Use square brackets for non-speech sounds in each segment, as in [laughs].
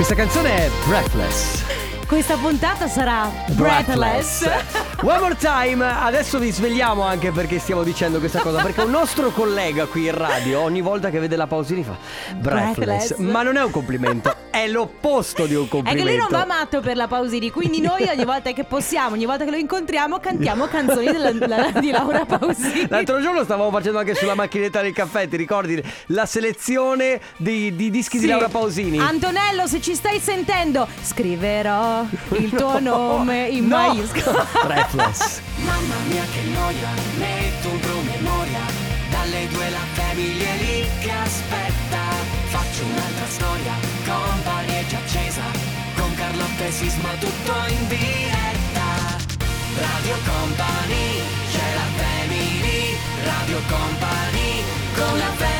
Questa canzone è Breathless. Questa puntata sarà Breathless. One more time, adesso vi svegliamo anche perché stiamo dicendo questa cosa. Perché un nostro collega qui in radio, ogni volta che vede la Pausini fa breathless. Breathless. Ma non è un complimento, è l'opposto di un È complimento. che lui non va matto per la Pausini, quindi noi ogni volta che possiamo, ogni volta che lo incontriamo, cantiamo canzoni della- la- di Laura Pausini. L'altro giorno stavamo facendo anche sulla macchinetta del caffè, ti ricordi? La selezione di, di dischi di Sì. Laura Pausini. Antonello, se ci stai sentendo, scriverò il tuo nome in No. maiuscolo. [laughs] Breathless. Mamma mia che noia, metto un promemoria Dalle due la famiglia è lì che aspetta Faccio un'altra storia, company è già accesa Con Carlotta e Sisma tutto in diretta Radio Company, c'è la family Radio Company, con la family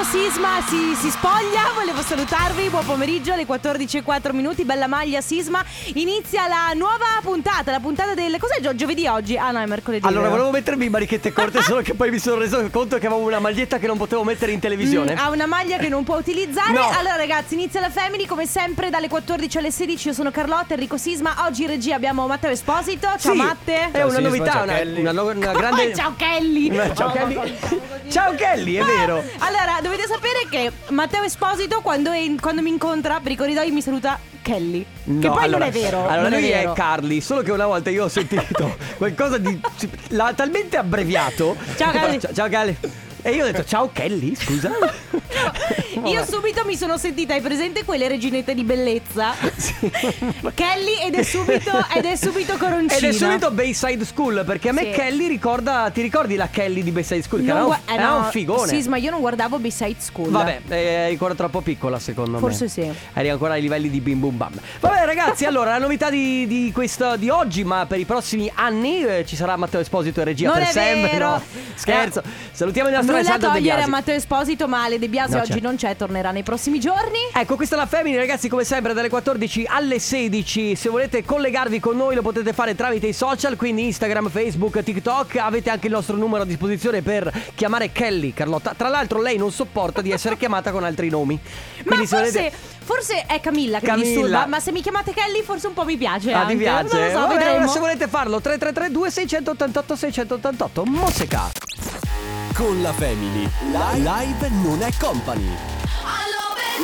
Enrico Sisma si, si spoglia, volevo salutarvi. Buon pomeriggio alle 14.04 minuti. Bella maglia Sisma. Inizia la nuova puntata, la puntata del. Cos'è gio- giovedì oggi? Ah, no, è mercoledì. Allora, vero? volevo mettermi in manichette corte, [laughs] solo che poi mi sono reso conto che avevo una maglietta che non potevo mettere in televisione. Mm, ha una maglia che non può utilizzare. No. Allora, ragazzi, inizia la Family come sempre dalle 14 alle 16. Io sono Carlotta, Enrico Sisma. Oggi in regia abbiamo Matteo Esposito. Ciao Sì, Matte. È una Sisma, novità, ciao una, Kelly. una, una grande. Ciao Kelly. Ciao Oh, Kelly. Ciao Kelly, è vero. Allora, dovete sapere che Matteo Esposito quando, è- quando mi incontra per i corridoi mi saluta Kelly. che No, poi allora- non è vero. Allora lui è, è, vero. Carly, solo che una volta io ho sentito [laughs] qualcosa di. L'ha talmente abbreviato. Ciao, Carly. Ciao, ciao Kelly. E io ho detto ciao Kelly, scusa. [laughs] Io Vabbè. subito mi sono sentita, hai presente quelle reginette di bellezza? [laughs] [laughs] Kelly ed è subito, ed è subito coroncina. Ed è subito Bayside School perché a me Sì. Kelly ricorda. Ti ricordi la Kelly di Bayside School? Che era, un, eh, era no, un figone. Sì, ma io non guardavo Beside School. Vabbè, eh, eri ancora troppo piccola secondo Forse me. sì. Eri ancora ai livelli di bim bum bam. Vabbè ragazzi, allora la novità di, di questo di oggi, ma per i prossimi anni eh, ci sarà Matteo Esposito e regia Non per sempre. vero. No, scherzo. Salutiamo il nostro Nulla De togliere a. Matteo Esposito, ma Ale De Biasi No, oggi certo. non c'è, tornerà nei prossimi giorni. Ecco, questa è la Family, ragazzi, come sempre dalle 14 alle 16. Se volete collegarvi con noi lo potete fare tramite i social, quindi Instagram, Facebook, TikTok. Avete anche il nostro numero a disposizione per chiamare Kelly, Carlotta. Tra l'altro lei non sopporta di essere chiamata con altri nomi. Ma Quindi se forse, volete... forse è Camilla che Camilla. mi disturba, ma se mi chiamate Kelly forse un po' mi piace Ah, anche. ti piace? Non lo so, Vabbè, vedremo. se volete farlo 3332 688 688 Mosseca Con la family. Live non è company.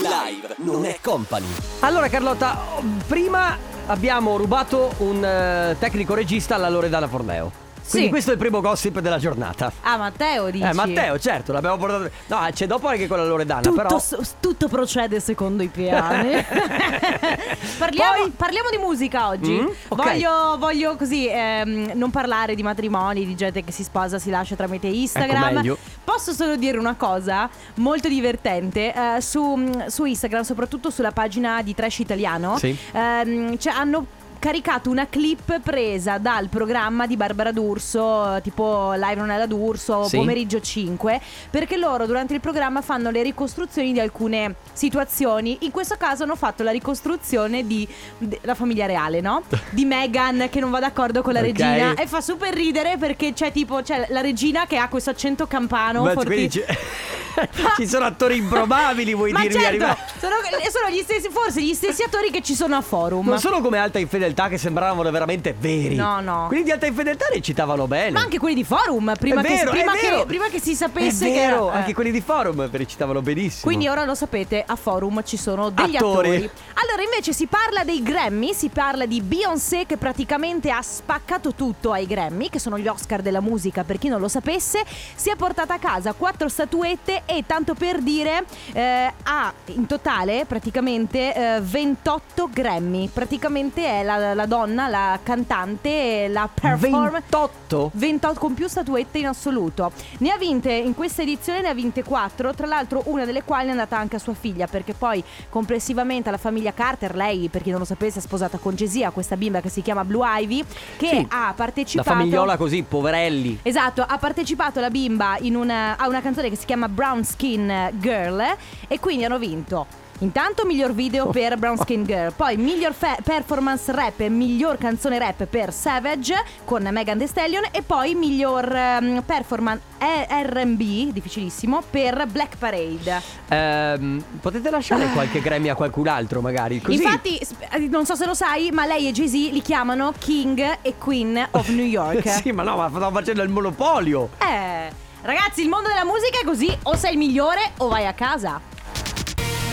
Live non è company. Allora Carlotta, prima abbiamo rubato un eh, tecnico regista alla Loredana Forleo Quindi Sì. questo è il primo gossip della giornata Ah, Matteo dici. Eh Matteo certo l'abbiamo portato No c'è dopo anche con la Loredana Tutto, però s- tutto procede secondo i piani. [laughs] parliamo, Poi- parliamo di musica oggi. Mm, ok. voglio, voglio così ehm, non parlare di matrimoni, di gente che si sposa, si lascia tramite Instagram. Ecco. Posso solo dire una cosa molto divertente. eh, su, su Instagram, soprattutto sulla pagina di Trash Italiano, Sì. ehm, cioè, hanno caricato una clip presa dal programma di Barbara D'Urso, tipo Live non è la D'Urso, Sì. pomeriggio 5, perché loro durante il programma fanno le ricostruzioni di alcune situazioni. In questo caso hanno fatto la ricostruzione di della famiglia reale, no? Di [laughs] Meghan che non va d'accordo con la Ok. regina e fa super ridere perché c'è tipo c'è la regina che ha questo accento campano Beh, forti- [laughs] ci... sono attori improbabili vuoi Ma dirmi certo, sono, sono gli stessi, forse gli stessi attori che ci sono a forum. Non sono come Alta Infedeltà che sembravano veramente veri No, no. Quelli di Alta Infedeltà recitavano bene Ma anche quelli di forum, prima, vero, che, prima, che, prima che si sapesse È che vero, era, eh. anche quelli di Forum recitavano benissimo Quindi ora lo sapete, a forum ci sono degli Attori. attori. Allora invece si parla dei Grammy, si parla di Beyoncé che praticamente ha spaccato tutto ai Grammy, che sono gli Oscar della musica per chi non lo sapesse, si è portata a casa quattro statuette e tanto per dire eh, ha in totale praticamente eh, 28 Grammy, praticamente è la, la donna, la cantante, la performer 28 28 con più statuette in assoluto. Ne ha vinte in questa edizione ne ha vinte 4, tra l'altro una delle quali è andata anche a sua figlia perché poi complessivamente alla famiglia Carter, lei per chi non lo sapesse è sposata con Gesia, questa bimba che si chiama Blue Ivy, che Sì. ha La partecipato famigliola così, poverelli Esatto, ha partecipato la bimba in una, a una canzone che si chiama Brown Skin Girl e quindi hanno vinto Intanto miglior video [laughs] per Brown Skin Girl, poi miglior fe- performance rap e miglior canzone rap per Savage con Megan Thee Stallion e poi miglior ehm, performance R&B, difficilissimo, per Black Parade. Ehm, potete lasciare [laughs] qualche Grammy a qualcun altro, magari? Così. Infatti, eh, non so se lo sai, ma lei e Jay-Z li chiamano King e Queen of New York. [laughs] sì, ma no, ma stanno facendo il monopolio. Eh, ragazzi, il mondo della musica è così, o sei il migliore o vai a casa.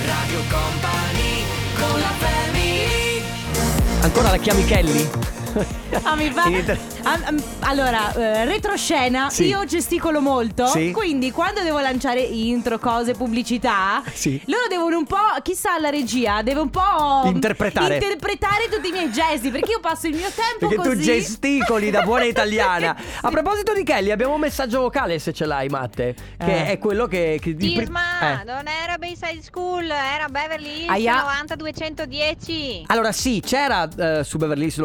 Radio Company con la family Ancora la chiami Kelly? Ah, mi fa... Ah, ah, allora, eh, retroscena, Sì. io gesticolo molto, Sì. quindi quando devo lanciare intro, cose, pubblicità, Sì. loro devono un po', chissà la regia, deve un po' Interpretare. interpretare tutti i miei gesti, perché io passo il mio tempo Perché così. tu gesticoli da buona italiana. [laughs] A proposito di Kelly, abbiamo un messaggio vocale se ce l'hai, Matte. Che Eh. è quello che. che di Sisma, eh. non era Bayside School, era Beverly Hills Aia. 90210. Allora, sì, c'era eh, su Beverly Hills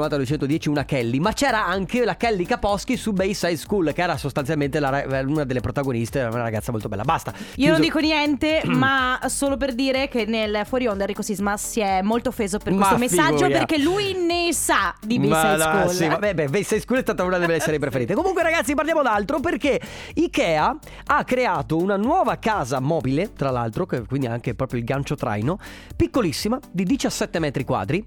90210 una Kelly, ma c'era anche la Kelly Kaposchi su Bayside School, che era sostanzialmente la una delle protagoniste, era una ragazza molto bella. Basta. Io non Chiuso. dico niente, [clears throat] ma solo per dire che nel fuori onda Enrico Sisma si è molto offeso per Ma questo messaggio figura. perché lui ne sa di Ma Bayside no, School. sì, vabbè, beh, Bayside School è stata una delle mie serie preferite. Comunque, ragazzi, parliamo d'altro perché Ikea ha creato una nuova casa mobile, tra l'altro, che quindi anche proprio il gancio traino, piccolissima, di 17 metri quadri,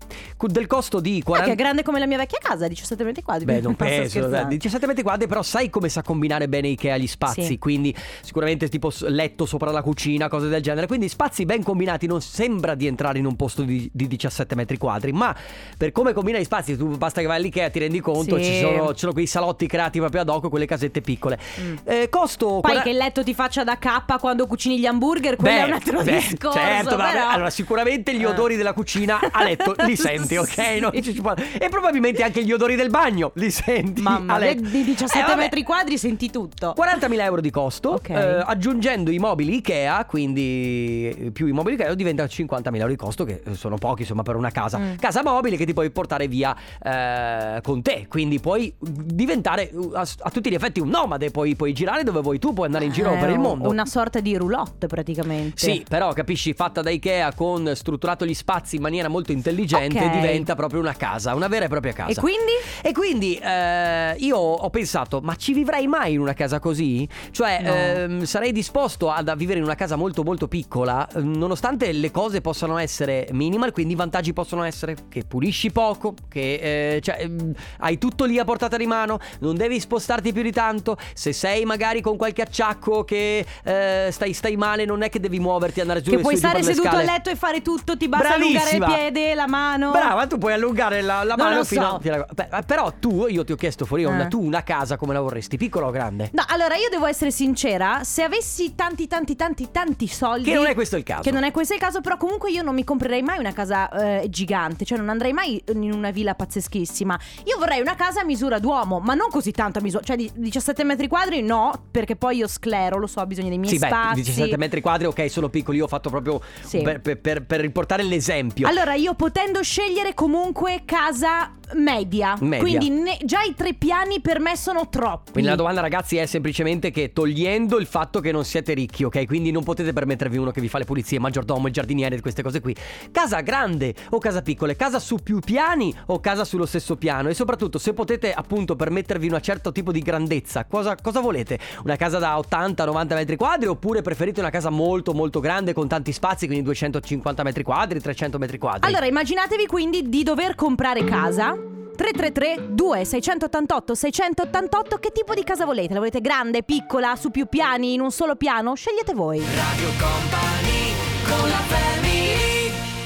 del costo di Ah, 40 che è grande come la mia vecchia casa, 17 metri quadri. Beh, non penso. scherzando. beh, 17 metri quadri, però sai come sa combinare bene Ikea gli spazi. Sì. Quindi, sicuramente tipo letto sopra la cucina, cose del genere. Quindi, spazi ben combinati. Non sembra di entrare in un posto di, di 17 metri quadri. Ma per come combina gli spazi, tu basta che vai all'Ikea, ti rendi conto. Sì. Ci, sono, sono quei salotti creati proprio ad hoc, quelle casette piccole. Mm. Eh, costo. Poi quara- che il letto ti faccia da K quando cucini gli hamburger, quello è un altro beh, discorso. Certo, ma però... allora sicuramente gli Eh. odori della cucina a letto [laughs] li senti, ok? Può- E probabilmente anche gli odori del bagno li senti Mamma, a letto. di 17 Eh, metri quadri senti tutto. 40.000 euro di costo, Ok. eh, aggiungendo i mobili Ikea, quindi più i mobili Ikea diventa 50.000 euro di costo, che sono pochi insomma per una casa. Mm. Casa mobile che ti puoi portare via eh, con te, quindi puoi diventare uh, a, a tutti gli effetti un nomade, puoi, puoi girare dove vuoi tu, puoi andare in giro Eh, per il mondo. Una sorta di roulotte praticamente. Sì, però capisci, fatta da Ikea con strutturato gli spazi in maniera molto intelligente, Ok. diventa proprio una casa, una vera e propria casa. E quindi? E quindi eh, io ho pensato, ma ci vivrei mai in una casa così? Cioè, No. ehm, sarei disposto ad- a vivere in una casa molto molto piccola, eh, nonostante le cose possano essere minimal, quindi i vantaggi possono essere che pulisci poco, che eh, cioè, ehm, hai tutto lì a portata di mano, non devi spostarti più di tanto, se sei magari con qualche acciacco che eh, stai, stai male, non è che devi muoverti e andare giù Che e puoi su stare seduto a letto e fare tutto, ti basta allungare il Bravissima. piede, la mano. Brava, tu puoi allungare la, la mano lo fino so. a. fino a- Beh, Però tu, io ti ho chiesto fuori onda, Eh. tu una casa come la vorresti, piccola o grande? No, allora io devo essere sincera, se avessi tanti tanti tanti tanti soldi Che non è questo il caso. Che non è questo il caso, però comunque io non mi comprerei mai una casa eh, gigante, cioè non andrei mai in una villa pazzeschissima. Io vorrei una casa a misura d'uomo, ma non così tanto a misura, cioè di 17 metri quadri no, perché poi io sclero, lo so, ho bisogno dei miei Sì, beh, spazi. 17 metri quadri, ok, sono piccoli. Io ho fatto proprio Sì. per, per- per- per riportare l'esempio. Allora, io potendo scegliere comunque casa media. Media. Quindi ne- già i tre piani per me sono troppi. Quindi la domanda, ragazzi, è semplicemente che togliendo il fatto che non siete ricchi, ok? Quindi non potete permettervi uno che vi fa le pulizie, il maggiordomo, il giardiniere, queste cose qui. Casa grande o casa piccola? Casa su più piani o casa sullo stesso piano? E soprattutto, se potete appunto permettervi un certo tipo di grandezza, cosa, cosa volete? Una casa da 80-90 metri quadri oppure preferite una casa molto molto grande con tanti spazi, quindi 250 metri quadri, 300 metri quadri? Allora, immaginatevi quindi di dover comprare casa. 333 2688 688 Che tipo di casa volete? La volete grande, piccola, su più piani, in un solo piano? Scegliete voi Radio Company con la family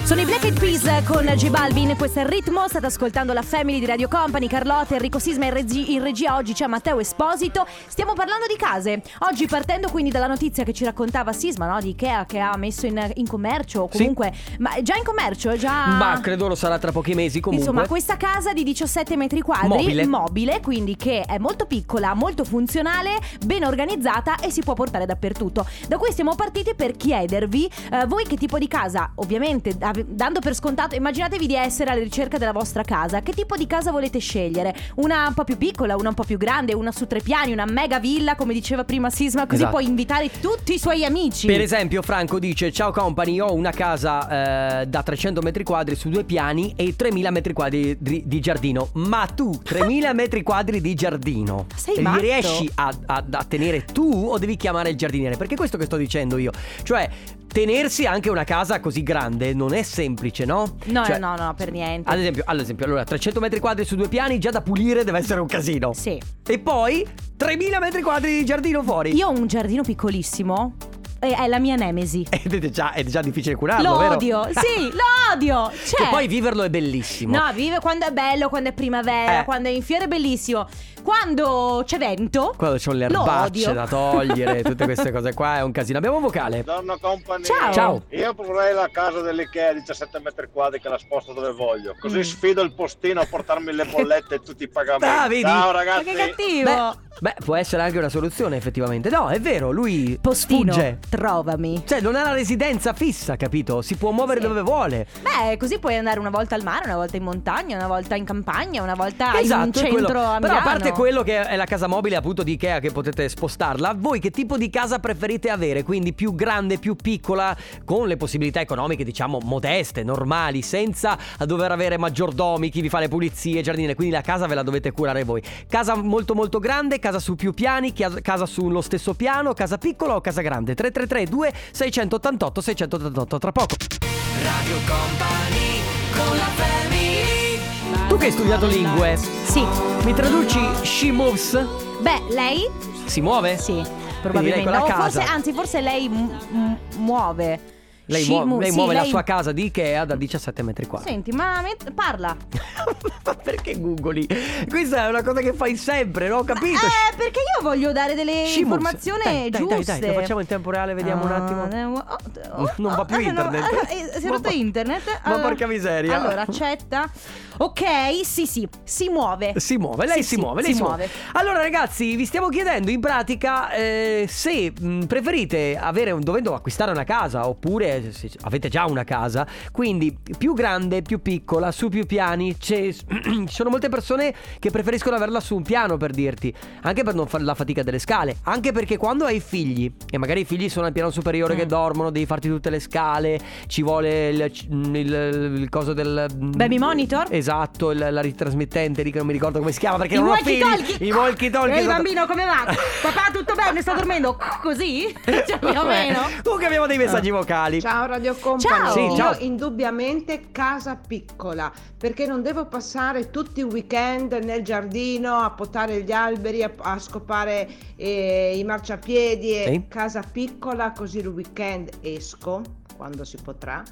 Sono i Black Eyed Peas con J Balvin Questo è il ritmo, state ascoltando la Family di Radio Company Carlotta, Enrico Sisma in, regi- in regia Oggi c'è Matteo Esposito Stiamo parlando di case Oggi partendo quindi dalla notizia che ci raccontava Sisma no? Di Ikea che ha messo in, in commercio o Sì. comunque Ma già in commercio? Già... Ma credo lo sarà tra pochi mesi comunque. Insomma, questa casa di 17 metri quadri, Mobile. quindi che è molto piccola, molto funzionale, ben organizzata e si può portare dappertutto. Da cui siamo partiti per chiedervi, eh, voi che tipo di casa ovviamente avete ave- dando per scontato, immaginatevi di essere alla ricerca della vostra casa. Che tipo di casa volete scegliere? Una un po' più piccola, una un po' più grande, una su tre piani, una mega villa, come diceva prima Sisma, così Esatto. puoi invitare tutti i suoi amici. Per esempio, Franco dice: Ciao company, ho una casa eh, da 300 metri quadri su due piani e 3000 metri quadri di, di giardino. Ma tu, [laughs] 3000 metri quadri di giardino, Sei matto? riesci a, a- a tenere tu o devi chiamare il giardiniere? Perché è questo che sto dicendo io. Cioè, tenersi anche una casa così grande non è semplice, no? No, Cioè, no, no, per niente. Ad esempio, ad esempio, allora 300 metri quadri su due piani già da pulire deve essere un casino. Sì. E poi 3000 metri quadri di giardino fuori. Io ho un giardino piccolissimo. E È la mia nemesi. [laughs] Ed è già, è già difficile curarlo, Lo vero? odio, [laughs] sì, lo odio. Cioè, Che poi viverlo è bellissimo. No, vive quando è bello, quando è primavera, Eh. quando è in fiore è bellissimo. Quando c'è vento. Quando c'ho le erbacce da togliere, [laughs] tutte queste cose qua è un casino. Abbiamo un vocale. Buongiorno company. Ciao. Ciao. Io proverei la casa dell'Ikea 17 metri quadri che la sposto dove voglio. Così Mm. sfido il postino a portarmi le bollette e tutti i pagamenti. Ah, vedi? Ciao Ma ragazzi. che cattivo. Beh, beh, può essere anche una soluzione effettivamente. No, è vero, lui Postino, sfugge. Trovami. Cioè, non ha la residenza fissa, capito? Si può muovere Sì. dove vuole. Beh, così puoi andare una volta al mare, una volta in montagna, una volta in campagna, una volta in esatto, è centro quello. a Però a Milano. parte quello che è la casa mobile appunto di Ikea che potete spostarla, voi che tipo di casa preferite avere? Quindi più grande, più piccola, con le possibilità economiche diciamo modeste, normali, senza dover avere maggiordomi, chi vi fa le pulizie, giardine, quindi la casa ve la dovete curare voi. Casa molto molto grande, casa su più piani, casa sullo stesso piano, casa piccola o casa grande? 333 2 688 688 tra poco. Radio Company con la family Tu che hai studiato lingue, Sì. mi traduci she moves? Beh, lei? Si muove? Sì, lei probabilmente. con la casa. forse, anzi, forse lei mu- mu- muove. Lei, She muo- lei sì, muove la lei- sua casa di Ikea da 17 metri quadri. Senti, ma met- parla. [laughs] Ma perché googoli? Questa è una cosa che fai sempre, no? Ho capito? Eh, perché io voglio dare delle moves. informazioni Dai, dai, giuste. Dai, dai, lo facciamo in tempo reale, vediamo un attimo. Ah, eh, oh, oh, Non va più oh, no, internet. eh, Si è Ma rotto internet. ma porca miseria. Allora, accetta. Ok, sì, sì, si muove. Si muove, lei Sì, si sì, muove, lei si si muove. Allora ragazzi, vi stiamo chiedendo in pratica eh, se mh, preferite avere, un- dovendo acquistare una casa oppure se avete già una casa, quindi più grande, più piccola, su più piani. C'è- [clears throat] ci sono molte persone che preferiscono averla su un piano per dirti, anche per non fare la fatica delle scale, anche perché quando hai figli e magari i figli sono al piano superiore Mm. che dormono, devi farti tutte le scale, ci vuole il, il- il coso del Baby monitor? Esatto, il- la ritrasmettente lì che non mi ricordo come si chiama perché I non ho figli. talkie. I walkie talkie. Ehi esatto. bambino, come va? [laughs] Papà, tutto bene? Sta dormendo? Così? [laughs] Cioè, più o meno. Comunque abbiamo dei messaggi vocali. Ciao Radio Company. Ciao. Sì, Io indubbiamente casa piccola, perché non devo passare tutti i weekend nel giardino a potare gli alberi, a, a scopare eh, i marciapiedi. e Sì. Casa piccola, così il weekend esco quando si potrà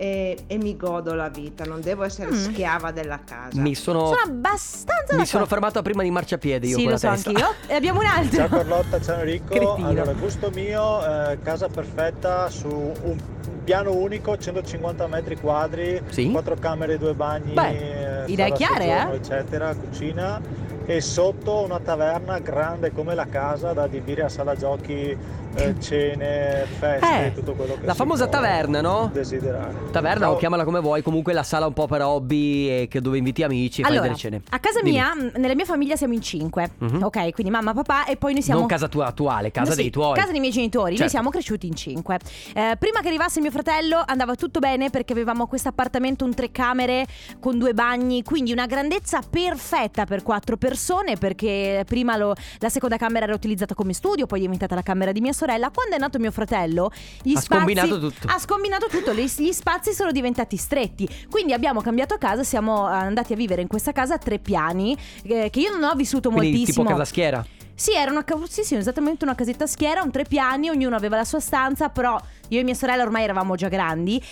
e, e mi godo la vita, non devo essere Mm. schiava della casa. Mi sono, Sono abbastanza mi sono fermato prima di marciapiede io Sì, lo so testa. anch'io. E abbiamo un altro. Ciao Carlotta, ciao Enrico. Cretino. Allora, gusto mio, eh, casa perfetta su un piano unico, 150 metri quadri, Sì. quattro camere, due bagni, Beh, eh, idee sala chiare, soggiorno, eh? eccetera, cucina e sotto una taverna grande come la casa da adibire a sala giochi, eh, cene, feste, Eh, tutto quello che la si famosa può taverna, no? Desiderare. Taverna Ciao. o chiamala come vuoi, comunque la sala un po' per hobby e che dove inviti amici e fai Allora, delle cene. a casa Dimmi. mia, mh, nella mia famiglia siamo in cinque. Mhm. Ok, quindi mamma, papà e poi noi siamo. Non casa tua attuale, casa No, sì, dei tuoi. Casa dei miei genitori, noi Certo. siamo cresciuti in cinque. Eh, prima che arrivasse mio fratello andava tutto bene perché avevamo questo appartamento, un tre camere con due bagni, quindi una grandezza perfetta per quattro persone perché prima lo- la seconda camera era utilizzata come studio, poi è diventata la camera di mia sorella. Quando è nato mio fratello, gli Ha spazi... scombinato tutto. Ha scombinato tutto, gli, gli spazi sono diventati stretti. Quindi abbiamo cambiato casa, siamo andati a vivere in questa casa a tre piani, eh, che io non ho vissuto Quindi moltissimo. tipo casa schiera. Sì, era una, sì, sì, esattamente una casetta schiera, un tre piani, ognuno aveva la sua stanza, però io e mia sorella ormai eravamo già grandi.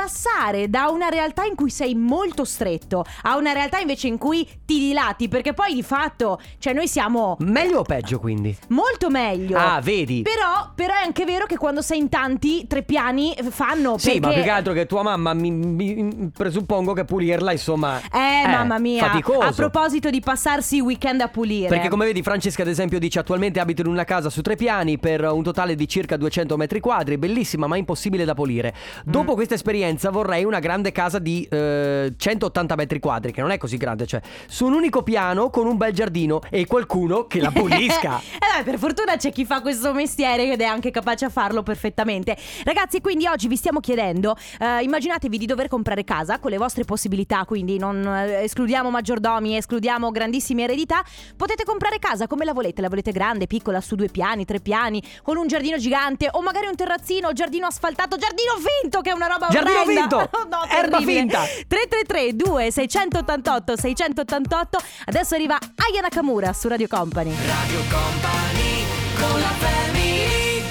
Passare da una realtà in cui sei molto stretto a una realtà invece in cui ti dilati, perché poi di fatto, cioè noi siamo Meglio o peggio quindi? molto meglio. Ah, vedi? Però, però è anche vero che quando sei in tanti, tre piani fanno. Sì, ma perché- più che altro che tua mamma mi, mi- presuppongo che pulirla, insomma. Eh, mamma mia. Faticoso. A proposito di passarsi i weekend a pulire. Perché come vedi Francesca ad esempio dice attualmente abito in una casa su tre piani per un totale di circa 200 metri quadri, bellissima ma impossibile da pulire. Mm. Dopo questa esperienza convenienza vorrei una grande casa di eh, 180 metri quadri, che non è così grande, cioè su un unico piano con un bel giardino e qualcuno che la pulisca. [laughs] Eh beh, per fortuna c'è chi fa questo mestiere ed è anche capace a farlo perfettamente. Ragazzi, quindi oggi vi stiamo chiedendo, eh, immaginatevi di dover comprare casa con le vostre possibilità, quindi non eh, escludiamo maggiordomi, escludiamo grandissime eredità, potete comprare casa come la volete, la volete grande, piccola, su due piani, tre piani, con un giardino gigante o magari un terrazzino, giardino asfaltato, giardino finto che è una roba Giardino orrenda. finto! [laughs] no, Erba finta! 333 2688 688 Adesso arriva Aya Nakamura su Radio Company. Radio Company con la family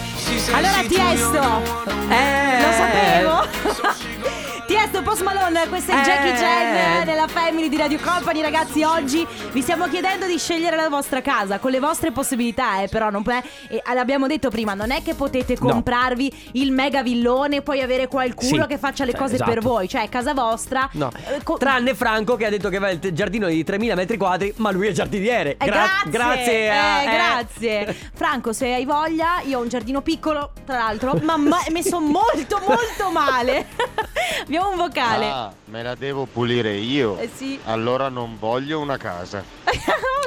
Allora Tiesto Eh, Lo sapevo Tiesto Post Malone, questo è Eh. Jackie Chan nella Family di Radio Company Ragazzi oggi vi stiamo chiedendo di scegliere la vostra casa Con le vostre possibilità eh, però non può- e l'abbiamo detto prima Non è che potete No. comprarvi il mega villone e poi avere qualcuno Sì. che faccia le Cioè, cose esatto. per voi Cioè è casa vostra No, Eh, co- tranne Franco che ha detto che aveva il giardino di 3000 metri quadri, ma lui è giardiniere. Eh, Gra- grazie, grazie. a- eh, eh. grazie. Franco, se hai voglia, io ho un giardino piccolo, tra l'altro, ma ma- è messo molto, molto male. [laughs] [laughs] Abbiamo un vocale. Ah, me la devo pulire io. Eh sì. Allora non voglio una casa. [laughs]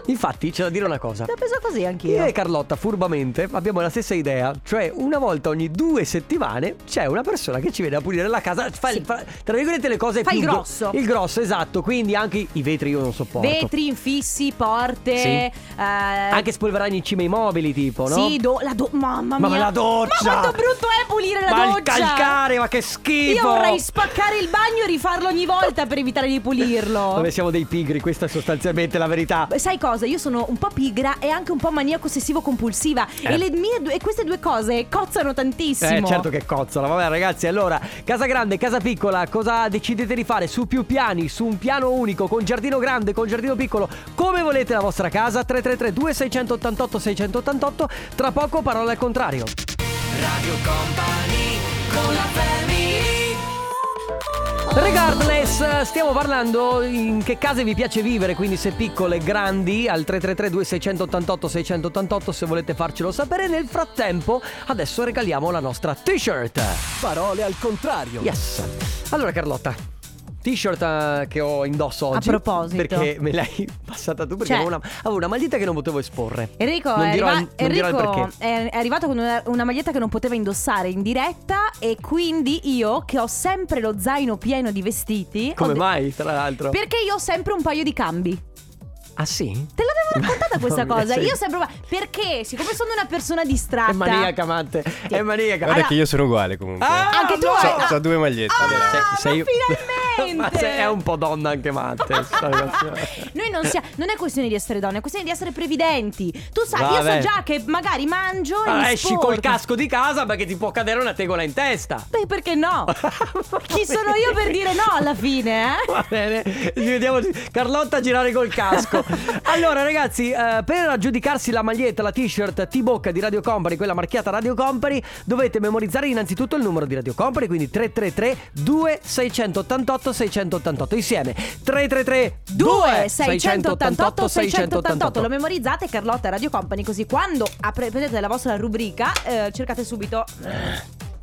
Infatti, c'è da dire una cosa. L'ho preso così anch'io. Io e Carlotta, furbamente, abbiamo la stessa idea. Cioè, una volta ogni due settimane c'è una persona che ci viene a pulire la casa. Fa, Sì. fa- tra virgolette, le cose Fa più il gro- grosso. Il grosso, esatto. Quindi anche i vetri io non sopporto. Vetri, infissi, porte. Sì. eh, Anche spolverare in cima i mobili, tipo, no? Sì, do- la do- mamma mia. Ma la doccia! Ma quanto brutto è pulire la ma il doccia! calcare, ma che schifo! Io vorrei spaccare il bagno e rifarlo ogni volta per evitare di pulirlo. Vabbè, siamo dei pigri, questa è sostanzialmente la verità. Beh, Sai cosa? Io sono un po' pigra e anche un po' maniaco ossessivo compulsiva. Eh. E, le mie due- e queste due cose cozzano tantissimo. Eh, certo che cozzola. Vabbè, ragazzi, allora, casa grande, casa piccola, cosa decidete di fare? Su più piani, su un piano unico, con giardino grande, con giardino piccolo, come volete la vostra casa? 333 2688 688 Tra poco parole al contrario. Radio Company con la family Regardless, stiamo parlando in che case vi piace vivere, quindi se piccole, grandi, al 333 2688 688 se volete farcelo sapere. Nel frattempo, adesso regaliamo la nostra t-shirt. Parole al contrario. Yes. Allora Carlotta, t-shirt eh, che ho indosso oggi. proposito. Perché me l'hai [laughs] passata tu perché Cioè- avevo, una, avevo una maglietta che non potevo esporre. Enrico, Non è, dirò arriva- non Enrico perché. è, arrivato con una, una maglietta che non poteva indossare in diretta e quindi io che ho sempre lo zaino pieno di vestiti. Come de- mai, tra l'altro? Perché io ho sempre un paio di cambi. Ah sì? Te l'avevo [laughs] raccontata questa mia, cosa. sei- Io sempre. Perché, siccome sono una persona distratta. È maniaca, Matte. È maniaca. Guarda Allora- che io sono uguale comunque. Ah, Anche tu no! hai- Ho due magliette. Ah, Sei- ma finalmente! Sei- è un po' donna anche Matte. [laughs] sta ragazzina. Noi non sia- non è questione di essere donne, è questione di essere previdenti. Tu sai, io Vabbè. so già che magari mangio e Ah, esci sporco. col casco di casa perché ti può cadere una tegola in testa. Beh, perché no? [laughs] Chi sono io per dire no alla fine, eh? Va bene, ci vediamo Carlotta a girare col casco. [laughs] Allora, ragazzi, eh, per aggiudicarsi la maglietta, la t-shirt T-Bocca di Radio Company, quella marchiata Radio Company, dovete memorizzare innanzitutto il numero di Radio Company, quindi 333 2688 688 insieme. 333 2 688 688 688 Lo memorizzate Carlotta Radio Company Così quando apre- prendete la vostra rubrica eh, Cercate subito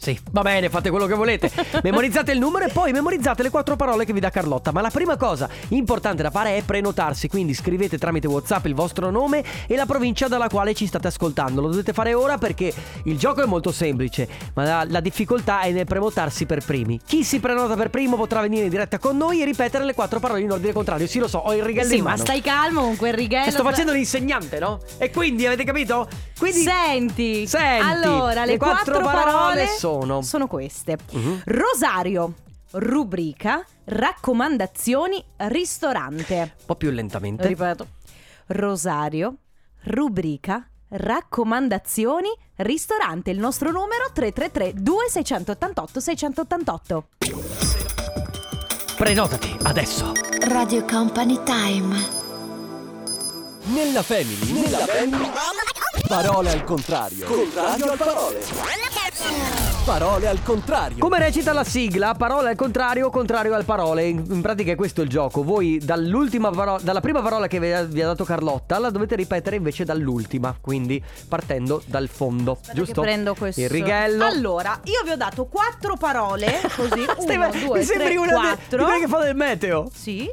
Sì, va bene, fate quello che volete. [laughs] Memorizzate il numero e poi memorizzate le quattro parole che vi dà Carlotta. Ma la prima cosa importante da fare è prenotarsi. Quindi scrivete tramite WhatsApp il vostro nome e la provincia dalla quale ci state ascoltando. Lo dovete fare ora perché il gioco è molto semplice, ma la, la difficoltà è nel prenotarsi per primi. Chi si prenota per primo potrà venire in diretta con noi e ripetere le quattro parole in ordine contrario. Sì, lo so, ho il righello Sì in ma mano. stai calmo con quel righello E sto facendo l'insegnante, no? E quindi avete capito? Quindi Senti Senti, Allora le, le quattro parole sono sono- Sono queste Mhm. Rosario Rubrica Raccomandazioni Ristorante un po' più lentamente. Ripeto Rosario Rubrica Raccomandazioni Ristorante Il nostro numero 333 2688 688 Prenotati adesso. Radio Company Time. Nella family, nella family. Parole al contrario. Contrario al parole. Parole al contrario. Come recita la sigla? Parole al contrario, contrario al parole. In, in pratica è questo il gioco. Voi dall'ultima paro- dalla prima parola che vi ha, vi ha dato Carlotta la dovete ripetere invece dall'ultima. Quindi partendo dal fondo. giusto? Che prendo questo. Il righello. Allora, io vi ho dato quattro parole, così, [laughs] Stai- uno, due, mi sembri tre, una de- quattro. di quelle che fa del meteo. Sì.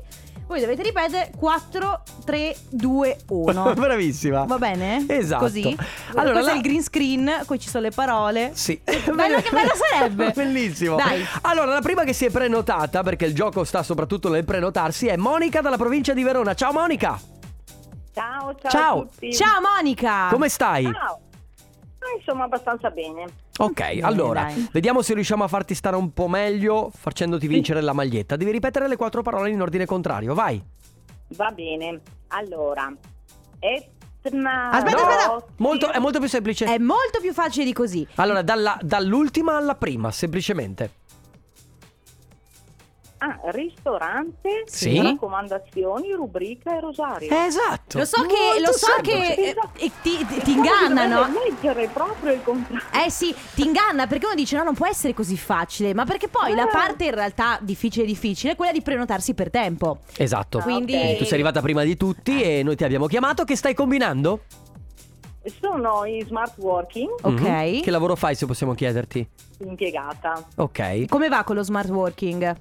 Voi dovete ripetere 4, 3, 2, 1. Bravissima. Va bene? Esatto. Così. Allora, Questo la- è il green screen, qui ci sono le parole. Sì. Bello, che bello [laughs] sarebbe. Bellissimo. Dai. Allora, la prima che si è prenotata, perché il gioco sta soprattutto nel prenotarsi, è Monica dalla provincia di Verona. Ciao Monica. Ciao, ciao, Ciao. a tutti. Ciao Monica. Come stai? Ciao. Ah, insomma, abbastanza bene. Ok, allora, dai. vediamo se riusciamo a farti stare un po' meglio facendoti vincere la maglietta. Devi ripetere le quattro parole in ordine contrario, vai. Va bene. Allora, Etna. Aspetta, No, aspetta. Molto, è molto più semplice. È molto più facile di così. Allora, dalla- dall'ultima alla prima, semplicemente. Ah, ristorante, Sì. raccomandazioni, rubrica e rosario. Esatto. Lo so che, lo so che eh, eh, ti, ti- ti ingannano. leggere proprio il contrario. Eh sì, ti inganna perché uno dice no, non può essere così facile, ma perché poi la parte in realtà difficile difficile è quella di prenotarsi per tempo. Esatto. Quindi- Quindi tu sei arrivata prima di tutti e noi ti abbiamo chiamato. Che stai combinando? Sono in smart working, Ok. Mhm. Che lavoro fai, se possiamo chiederti? impiegata. Ok. Come va con lo smart working?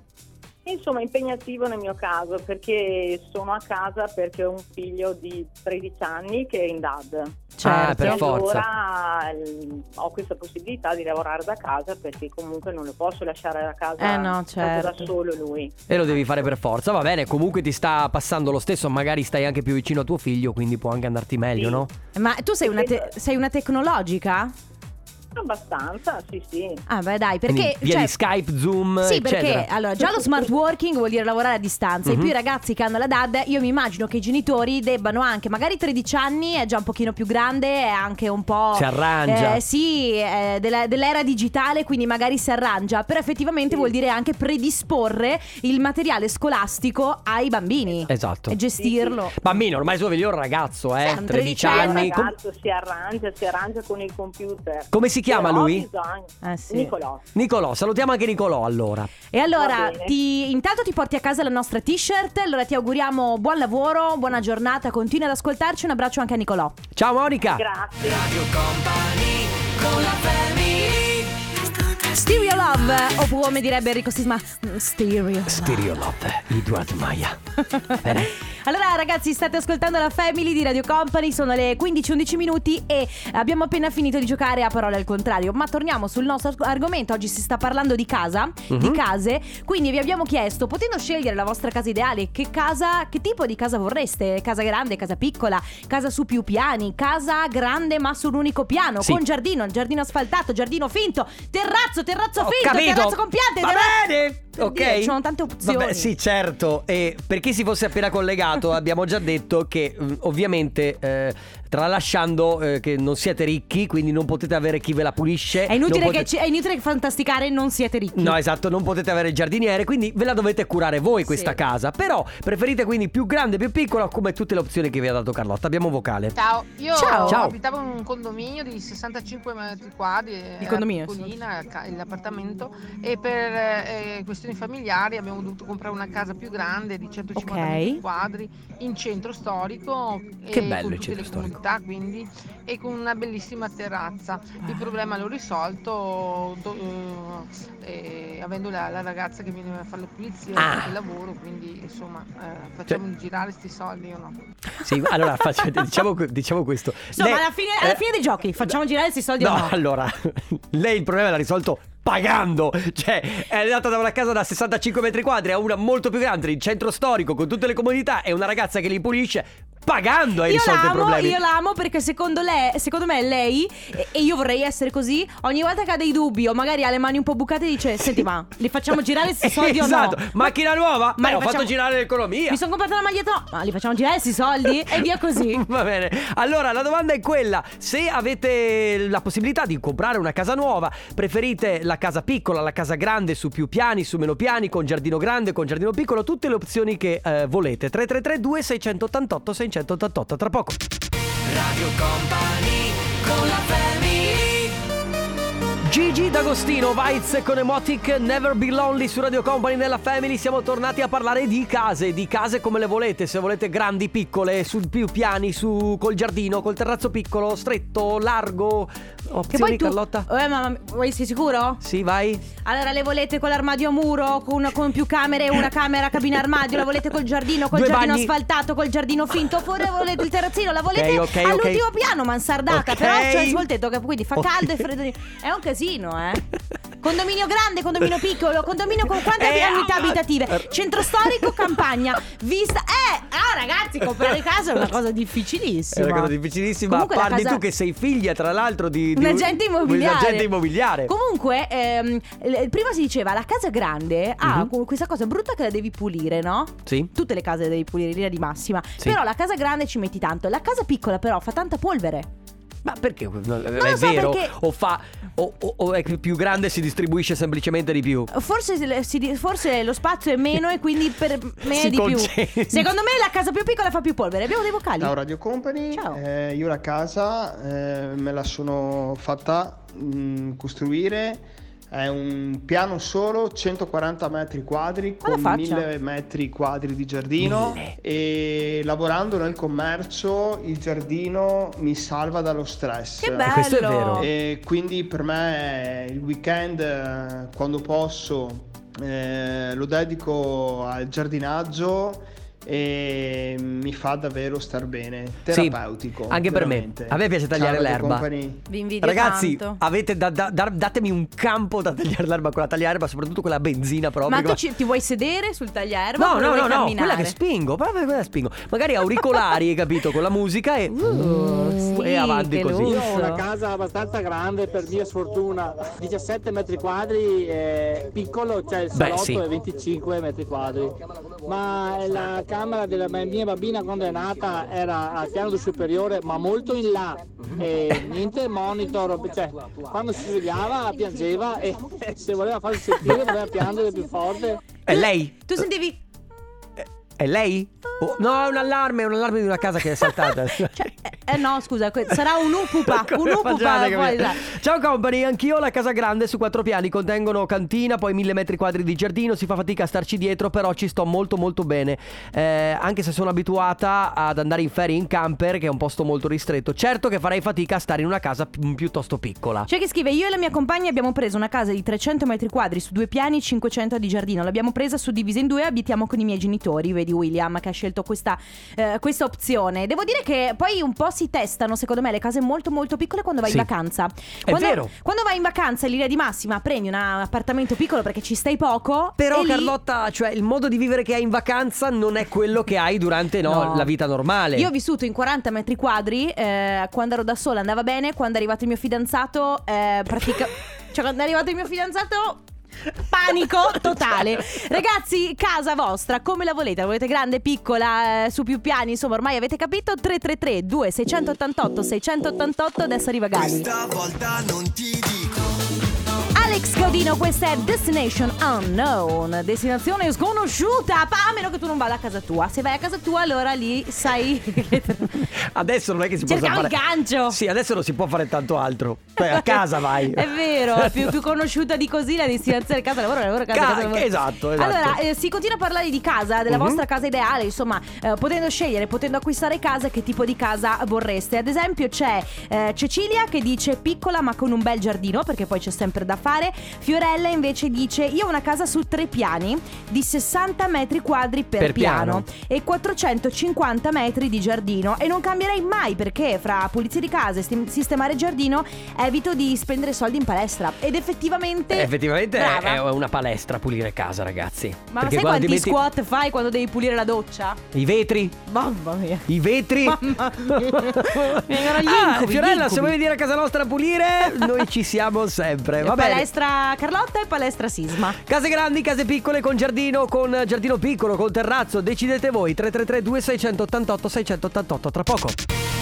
Insomma, impegnativo nel mio caso perché sono a casa perché ho un figlio di 13 anni che è in DAD. Ah, per E forza. allora eh, ho questa possibilità di lavorare da casa perché comunque non lo posso lasciare a casa Eh no, certo. da solo lui. E lo devi fare per forza, va bene, comunque ti sta passando lo stesso, magari stai anche più vicino a tuo figlio, quindi può anche andarti meglio, Sì. no? Ma tu sei una, te- sei una tecnologica? Abbastanza, sì, sì. Ah, beh, dai, Quindi perché. via cioè, di Skype, Zoom, Sì, perché eccetera. allora già lo smart working vuol dire lavorare a distanza. E Mhm. più i ragazzi che hanno la DAD, io mi immagino che i genitori debbano anche, magari 13 anni è già un pochino più grande, è anche un po'. Si arrangia. Eh, sì, è della- dell'era digitale, quindi magari si arrangia. Però effettivamente vuol dire anche predisporre il materiale scolastico ai bambini. Esatto. E gestirlo. Bambino, ormai figlio è un ragazzo, eh? Sì, un 13 tredicenni. anni. Il Com- ragazzo si arrangia, si arrangia con il computer. come si chiama Però lui? bisogno- Eh, sì. Nicolò. Nicolò, salutiamo anche Nicolò allora. E allora, ti, intanto ti porti a casa la nostra t-shirt. Allora ti auguriamo buon lavoro, buona giornata. Continua ad ascoltarci. Un abbraccio anche a Nicolò. Ciao Monica. Grazie. Radio Company con la Stereo Love, oppure come direbbe Enrico Sisma, mm, Stereo Love. Stereo Love, Eduard Maya. [laughs] Bene. Allora ragazzi state ascoltando la Family di Radio Company Sono le 15-11 minuti e abbiamo appena finito di giocare a parole al contrario Ma torniamo sul nostro argomento Oggi si sta parlando di casa, di Mhm. case Quindi vi abbiamo chiesto, potendo scegliere la vostra casa ideale Che casa, che tipo di casa vorreste? Casa grande, casa piccola, casa su più piani Casa grande ma su un unico piano Sì. Con giardino, giardino asfaltato, giardino finto Terrazzo, terrazzo Ho finto, capito. terrazzo con piante Va terrazzo- bene. Per Ok. dire, Ci sono tante opzioni Vabbè, sì, certo. E per chi si fosse appena collegato, [laughs] abbiamo già detto che mm, ovviamente, eh, tralasciando eh, che non siete ricchi, quindi non potete avere chi ve la pulisce. È inutile, non che ci- è inutile fantasticare, non siete ricchi. No, esatto, non potete avere il giardiniere, quindi ve la dovete curare voi questa Sì. casa. Però preferite quindi più grande, più piccola, come tutte le opzioni che vi ha dato Carlotta. Abbiamo vocale. Ciao, io Ciao. Ciao. abitavo in un condominio di 65 metri quadri, Il era condominio, piccolina ca- l'appartamento e per eh, questioni familiari abbiamo dovuto comprare una casa più grande di 150 Ok. metri quadri in centro storico Che e bello il centro storico. Comodità quindi e con una bellissima terrazza. Il problema l'ho risolto do- eh, avendo la, la ragazza che viene a fare la pulizia Ah. e lavoro, quindi insomma eh, facciamo girare sti soldi o no? Sì, allora faccio- [laughs] diciamo, diciamo questo. Insomma, Lei- alla, fine, alla eh, fine dei giochi, facciamo girare questi soldi No, o no? allora, [laughs] lei il problema l'ha risolto pagando. Cioè, è andata da una casa da 65 metri quadri a una molto più grande, in centro storico, con tutte le comodità, e una ragazza che li pulisce. Pagando hai Io risolto i problemi. io l'amo perché secondo, lei, secondo me lei, e- io vorrei essere così, ogni volta che ha dei dubbi o magari ha le mani un po' bucate dice Senti ma li facciamo girare [laughs] questi soldi esatto. o no? Macchina nuova? Ma Beh, ho fatto girare l'economia. Mi sono comprata una maglietta no, ma li facciamo girare questi soldi? e via così [laughs] Va bene. Allora, la domanda è quella: se avete la possibilità di comprare una casa nuova, preferite la casa piccola, la casa grande su più piani, su meno piani, con giardino grande, con giardino piccolo, tutte le opzioni che eh, volete. 3332 688 688 tra poco. Radio Company con la family Gigi D'Agostino, Vice con Emotic, Never Be Lonely su Radio Company nella Family. Siamo tornati a parlare di case, di case come le volete, se volete grandi, piccole, su più piani, su col giardino, col terrazzo piccolo, stretto, largo. Opzioni tu... Carlotta? Eh, ma vuoi- sei sicuro? Sì, vai. Allora le volete con l'armadio a muro, con, con più camere, una camera cabina armadio, la volete col giardino, col Due giardino bagni. asfaltato, col giardino finto, oppure volete il terrazzino, la volete Ok, ok, ok. all'ultimo piano, mansardata, però c'è il svoltetto che quindi fa caldo e freddo. È un casino, eh. Condominio grande, condominio piccolo, condominio con quante Eh, unità ah, abitative? Centro storico, campagna, vista. Eh, ah ragazzi, comprare casa è una cosa difficilissima. È una cosa difficilissima. Comunque Parli casa- tu che sei figlia, tra l'altro, di, di un agente immobiliare. Un agente immobiliare. Comunque, ehm, prima si diceva la casa grande ha Mhm. cu- questa cosa brutta che la devi pulire, no? Sì. Tutte le case le devi pulire in linea di massima. Sì. Però la casa grande ci metti tanto. La casa piccola, però, fa tanta polvere. Ma perché? No, È lo so, vero? perché- O fa. O, o- o è più grande si distribuisce semplicemente di più. Forse, si forse lo spazio è meno e quindi per [laughs] me Si è di più. concentra. Secondo me la casa più piccola fa più polvere. Abbiamo dei vocali. Ciao Radio Company, Eh, io la casa eh, me la sono fatta mm, costruire, è un piano solo, 140 metri quadri con faccia. 1000 metri quadri di giardino e lavorando nel commercio il giardino mi salva dallo stress. Che bello! Questo è vero. E quindi per me il weekend eh, quando posso eh, lo dedico al giardinaggio e mi fa davvero star bene, Sì, terapeutico. anche per me. veramente. A me piace tagliare Ciao, l'erba. Company. Vi invidio Ragazzi, tanto. avete da- da- da- datemi un campo da tagliare l'erba con la tagliaerba, soprattutto quella benzina proprio. Ma tu ci- ti vuoi sedere sul tagliaerba? No, no, vuoi no, no, camminare? quella che spingo, proprio quella spingo. Magari auricolari, hai [laughs] capito, con la musica e, Uh, e avanti così. Io ho una casa abbastanza grande per mia sfortuna, 17 metri quadri, piccolo, cioè il Beh, salotto sì. è 25 metri quadri. Ma la camera della mia bambina quando è nata era al piano superiore, ma molto in là. E niente monitor, cioè quando si svegliava piangeva e [laughs] se voleva farsi sentire doveva piangere più forte. È lei? Tu sentivi È lei? Oh, no, è un allarme, è un allarme di una casa che è saltata. [laughs] Eh no, scusa, que- sarà un upupa, un upupa poi. Ciao company, anch'io ho la casa grande su quattro piani, contengono cantina, poi mille metri quadri di giardino, si fa fatica a starci dietro, però ci sto molto molto bene, Eh, anche se sono abituata ad andare in ferie in camper, che è un posto molto ristretto. Certo che farei fatica a stare in una casa pi- piuttosto piccola. C'è chi scrive: Io e la mia compagna abbiamo preso una casa di 300 metri quadri su due piani, 500 di giardino. L'abbiamo presa suddivisa in due e abitiamo con i miei genitori. Vedi William che ha scelto questa, eh, questa opzione. Devo dire che poi un po' si testano, secondo me, le case molto molto piccole quando vai Sì. in vacanza. È Quando, vero. Quando vai in vacanza in linea di massima prendi un appartamento piccolo perché ci stai poco. Però e lì- Carlotta, cioè il modo di vivere che hai in vacanza non è quello che hai durante no, No. la vita normale. Io ho vissuto in 40 metri quadri, eh, quando ero da sola andava bene, quando è arrivato il mio fidanzato, eh, pratica... [laughs] cioè quando è arrivato il mio fidanzato... Panico [laughs] totale. Ragazzi, casa vostra come la volete? La volete grande, piccola, eh, su più piani? Insomma ormai avete capito? 333 2688 688 Adesso arriva Gali. Volta non ti dico. Alex Gaudino, questa è Destination Unknown. Destinazione sconosciuta. Pa- A meno che tu non vada a casa tua. Se vai a casa tua allora lì sai [laughs] [laughs] Adesso non è che si Cerchiamo fare il gancio. Sì, adesso non si può fare tanto altro. Beh, a casa vai. È vero, è [laughs] più, più conosciuta di così la destinazione casa lavoro, lavoro casa, Ca- casa lavoro. esatto, esatto. Allora, eh, si continua a parlare di casa, della Mhm. vostra casa ideale, insomma, eh, potendo scegliere, potendo acquistare casa, che tipo di casa vorreste. Ad esempio c'è eh, Cecilia che dice piccola ma con un bel giardino, perché poi c'è sempre da fare. Fiorella invece dice io ho una casa su tre piani di 60 metri quadri per, Per piano. e 450 metri di giardino e non cambierei mai perché fra pulizia di casa e sistemare giardino evito di spendere soldi in palestra ed effettivamente Eh, Effettivamente è- Brava. è una palestra pulire casa, ragazzi. ma Perché sai quando quanti ti metti- squat fai quando devi pulire la doccia? I vetri? Mamma mia I vetri? Mamma mia Mi [laughs] vengono gli Ah, incubi, gli Fiorella, incubi. se vuoi venire a casa nostra a pulire, noi ci siamo sempre. Va bene. Palestra Carlotta e palestra Sisma Case grandi, case piccole, con giardino, con giardino piccolo, con terrazzo, decidete voi. 333 2688 688 tra poco.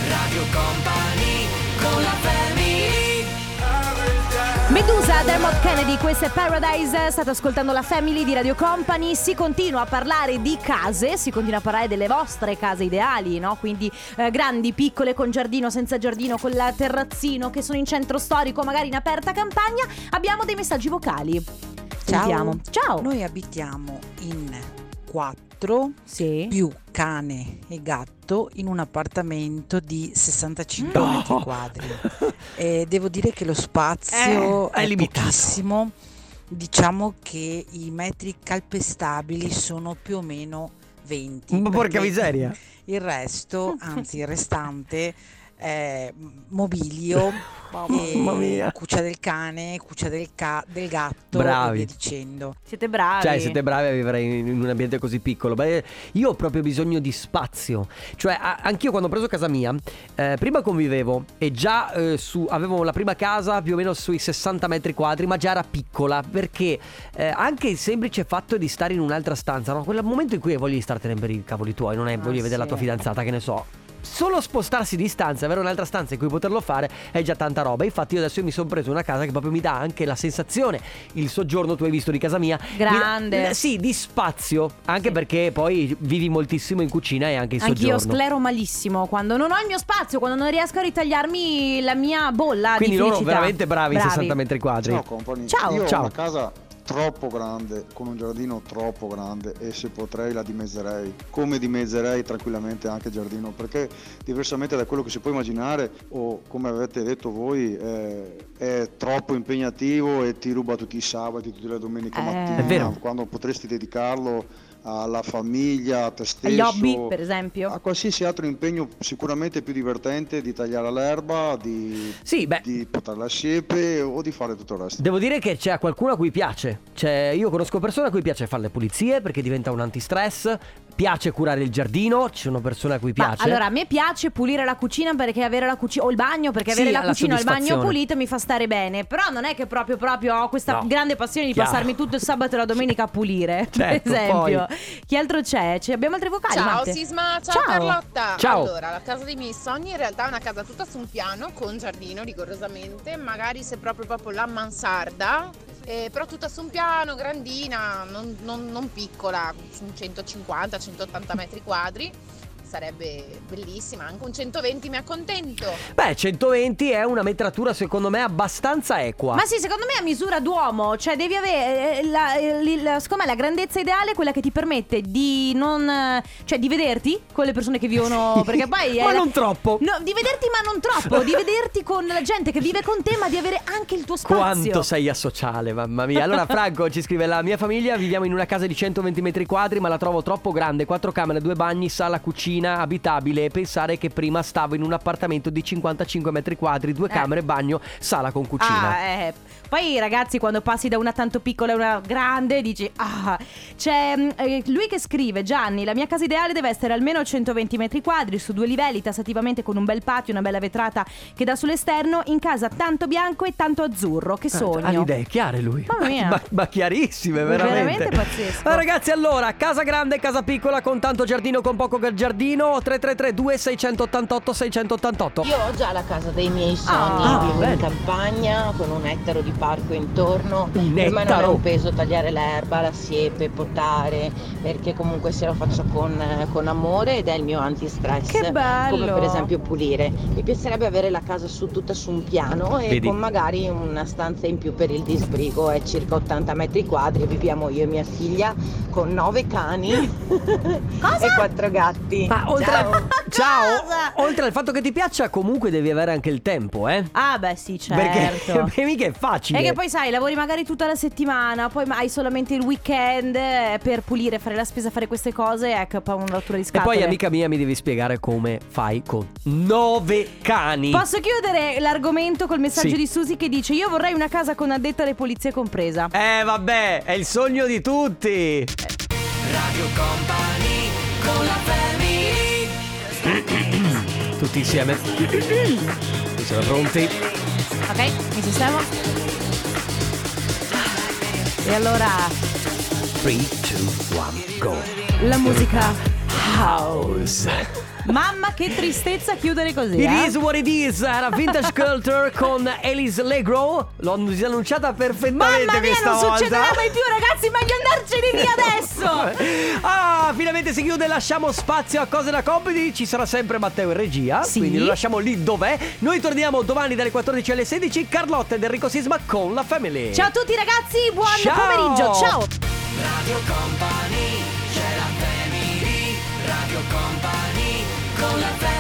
Radio Company con la family Medusa, Dermot Kennedy, questa è Paradise, state ascoltando la Family di Radio Company, si continua a parlare di case, si continua a parlare delle vostre case ideali, no? Quindi eh, grandi, piccole, con giardino, senza giardino, con la terrazzino, che sono in centro storico, magari in aperta campagna, abbiamo dei messaggi vocali. Sentiamo. Ciao. Noi abitiamo in quattro più cane e gatto in un appartamento di 65 No. metri quadri. [laughs] E devo dire che lo spazio Eh, è è, limitato. pochissimo. Diciamo che i metri calpestabili sono più o meno 20. Ma porca miseria. Il resto, anzi il restante [laughs] è mobilio, [laughs] e Mamma mia. cuccia del cane, cuccia del, ca- del gatto Bravi. e via dicendo. Siete bravi. Cioè, siete bravi a vivere in in un ambiente così piccolo. Beh, io ho proprio bisogno di spazio. Cioè, a- anch'io quando ho preso casa mia, eh, prima convivevo e già eh, su, avevo la prima casa più o meno sui 60 metri quadri, ma già era piccola. Perché eh, anche il semplice fatto di stare in un'altra stanza, no? Quel momento in cui hai voglia di startene per i cavoli tuoi, non hai voglia di vedere la tua sì. fidanzata, che ne so. Solo spostarsi di stanza, avere un'altra stanza in cui poterlo fare è già tanta roba. Infatti, io adesso mi sono preso una casa che proprio mi dà anche la sensazione. Il soggiorno, tu hai visto di casa mia. Grande. dà- sì, di spazio. Anche perché poi vivi moltissimo in cucina e anche in Anch'io soggiorno. sclero malissimo quando non ho il mio spazio, quando non riesco a ritagliarmi la mia bolla Quindi di loro felicità. veramente bravi, in 60 metri quadri. Ciao company. Ciao. Io Ciao. ho una casa troppo grande, con un giardino troppo grande e se potrei la dimezzerei. Come dimezzerei tranquillamente anche il giardino, perché diversamente da quello che si può immaginare o come avete detto voi eh, è troppo impegnativo e ti ruba tutti i sabati, tutte le domeniche Eh. mattina, quando potresti dedicarlo alla famiglia, a te stesso. Agli hobby, per esempio. A qualsiasi altro impegno sicuramente più divertente di tagliare l'erba, di, Sì, beh. di portare la siepe o di fare tutto il resto. Devo dire che c'è qualcuno a cui piace. Cioè, io conosco persone a cui piace fare le pulizie perché diventa un antistress. Piace curare il giardino. Ci sono persone a cui Ma piace. allora a me piace pulire la cucina perché avere la cucina o il bagno perché Sì, avere la la cucina o il bagno soddisfazione. pulito mi fa stare bene. Però non è che proprio proprio ho questa No. grande passione di Chiaro. passarmi tutto il sabato e la domenica a pulire. Certo, per esempio. poi. Chi altro c'è? Ci abbiamo altri vocali. Ciao Matte? Sisma, ciao, Ciao. Carlotta. Ciao. Allora, la casa dei miei sogni in realtà è una casa tutta su un piano con giardino rigorosamente, magari se proprio proprio la mansarda, eh, però tutta su un piano, grandina, non, non- non piccola, su un 150-180 metri quadri. Sarebbe bellissima, anche un 120 mi accontento. Beh, 120 è una metratura secondo me abbastanza equa. Ma sì, secondo me a misura d'uomo, cioè devi avere eh, la, il- la- secondo me la grandezza ideale è quella che ti permette di non eh, cioè di vederti con le persone che vivono [laughs] perché poi è Ma la- non troppo. No, di vederti ma non troppo, di vederti con la gente che vive con te, ma di avere anche il tuo spazio. Quanto sei asociale, mamma mia. Allora, Franco ci scrive: La mia famiglia viviamo in una casa di 120 metri quadri, ma la trovo troppo grande. Quattro camere, due bagni, sala, cucina, abitabile. E pensare che prima stavo in un appartamento di 55 metri quadri, due Eh. camere, bagno, sala con cucina. Ah, eh. Poi ragazzi quando passi da una tanto piccola a una grande dici ah c'è mm, eh, lui che scrive Gianni la mia casa ideale deve essere almeno 120 metri quadri su due livelli tassativamente con un bel patio una bella vetrata che dà sull'esterno in casa tanto bianco e tanto azzurro che Eh, sogno Ha le idee chiare lui. Mamma mia. [laughs] Ma, ma chiarissime, veramente. Veramente pazzesco. Ah, ragazzi, allora, casa grande, casa piccola, con tanto giardino, con poco giardino. 3332 2688 688. Io ho già la casa dei miei sogni, Ah, in campagna con un ettaro di parco intorno. Un Per me non è un peso tagliare l'erba, la siepe, potare, perché comunque se lo faccio con, con amore ed è il mio antistress. Che bello! Come per esempio pulire. Mi piacerebbe avere la casa su tutta su un piano e Vedi? con magari una stanza in più per il disbrigo, è circa 80 metri quadri, viviamo io e mia figlia con nove cani [laughs] e quattro gatti. Ma oltre, Ciao. [laughs] Ciao. oltre al fatto che ti piaccia, comunque devi avere anche il tempo, eh? Ah beh sì certo Perché, [laughs] perché mica è facile. E che poi sai, lavori magari tutta la settimana, poi hai solamente il weekend eh, per pulire, fare la spesa, fare queste cose, ecco, poi una rottura di E scatole. poi, amica mia, mi devi spiegare come fai con nove cani. Posso chiudere l'argomento col messaggio Sì. di Susi che dice Io vorrei una casa con addetta alle pulizie compresa Eh, vabbè, è il sogno di tutti. Radio Company con la family Tutti insieme. [clears throat] Siamo pronti? Ok, mi sistemo E allora 3, 2, 1, go. la musica House. Mamma che tristezza chiudere così. It eh? is what it is, era Vintage Culture con Elise Legro. L'ho annunciata perfettamente Mamma mia, questa non volta. succederà mai più, ragazzi. Meglio andarcene via adesso. [laughs] Ah, finalmente si chiude, lasciamo spazio a cose da compiti. Ci sarà sempre Matteo in regia. Sì. Quindi lo lasciamo lì dov'è. Noi torniamo domani dalle 14 alle 16. Carlotta ed Enrico Sisma con la Family. Ciao a tutti, ragazzi. Buon Ciao. pomeriggio. Ciao. Radio Company Go like that.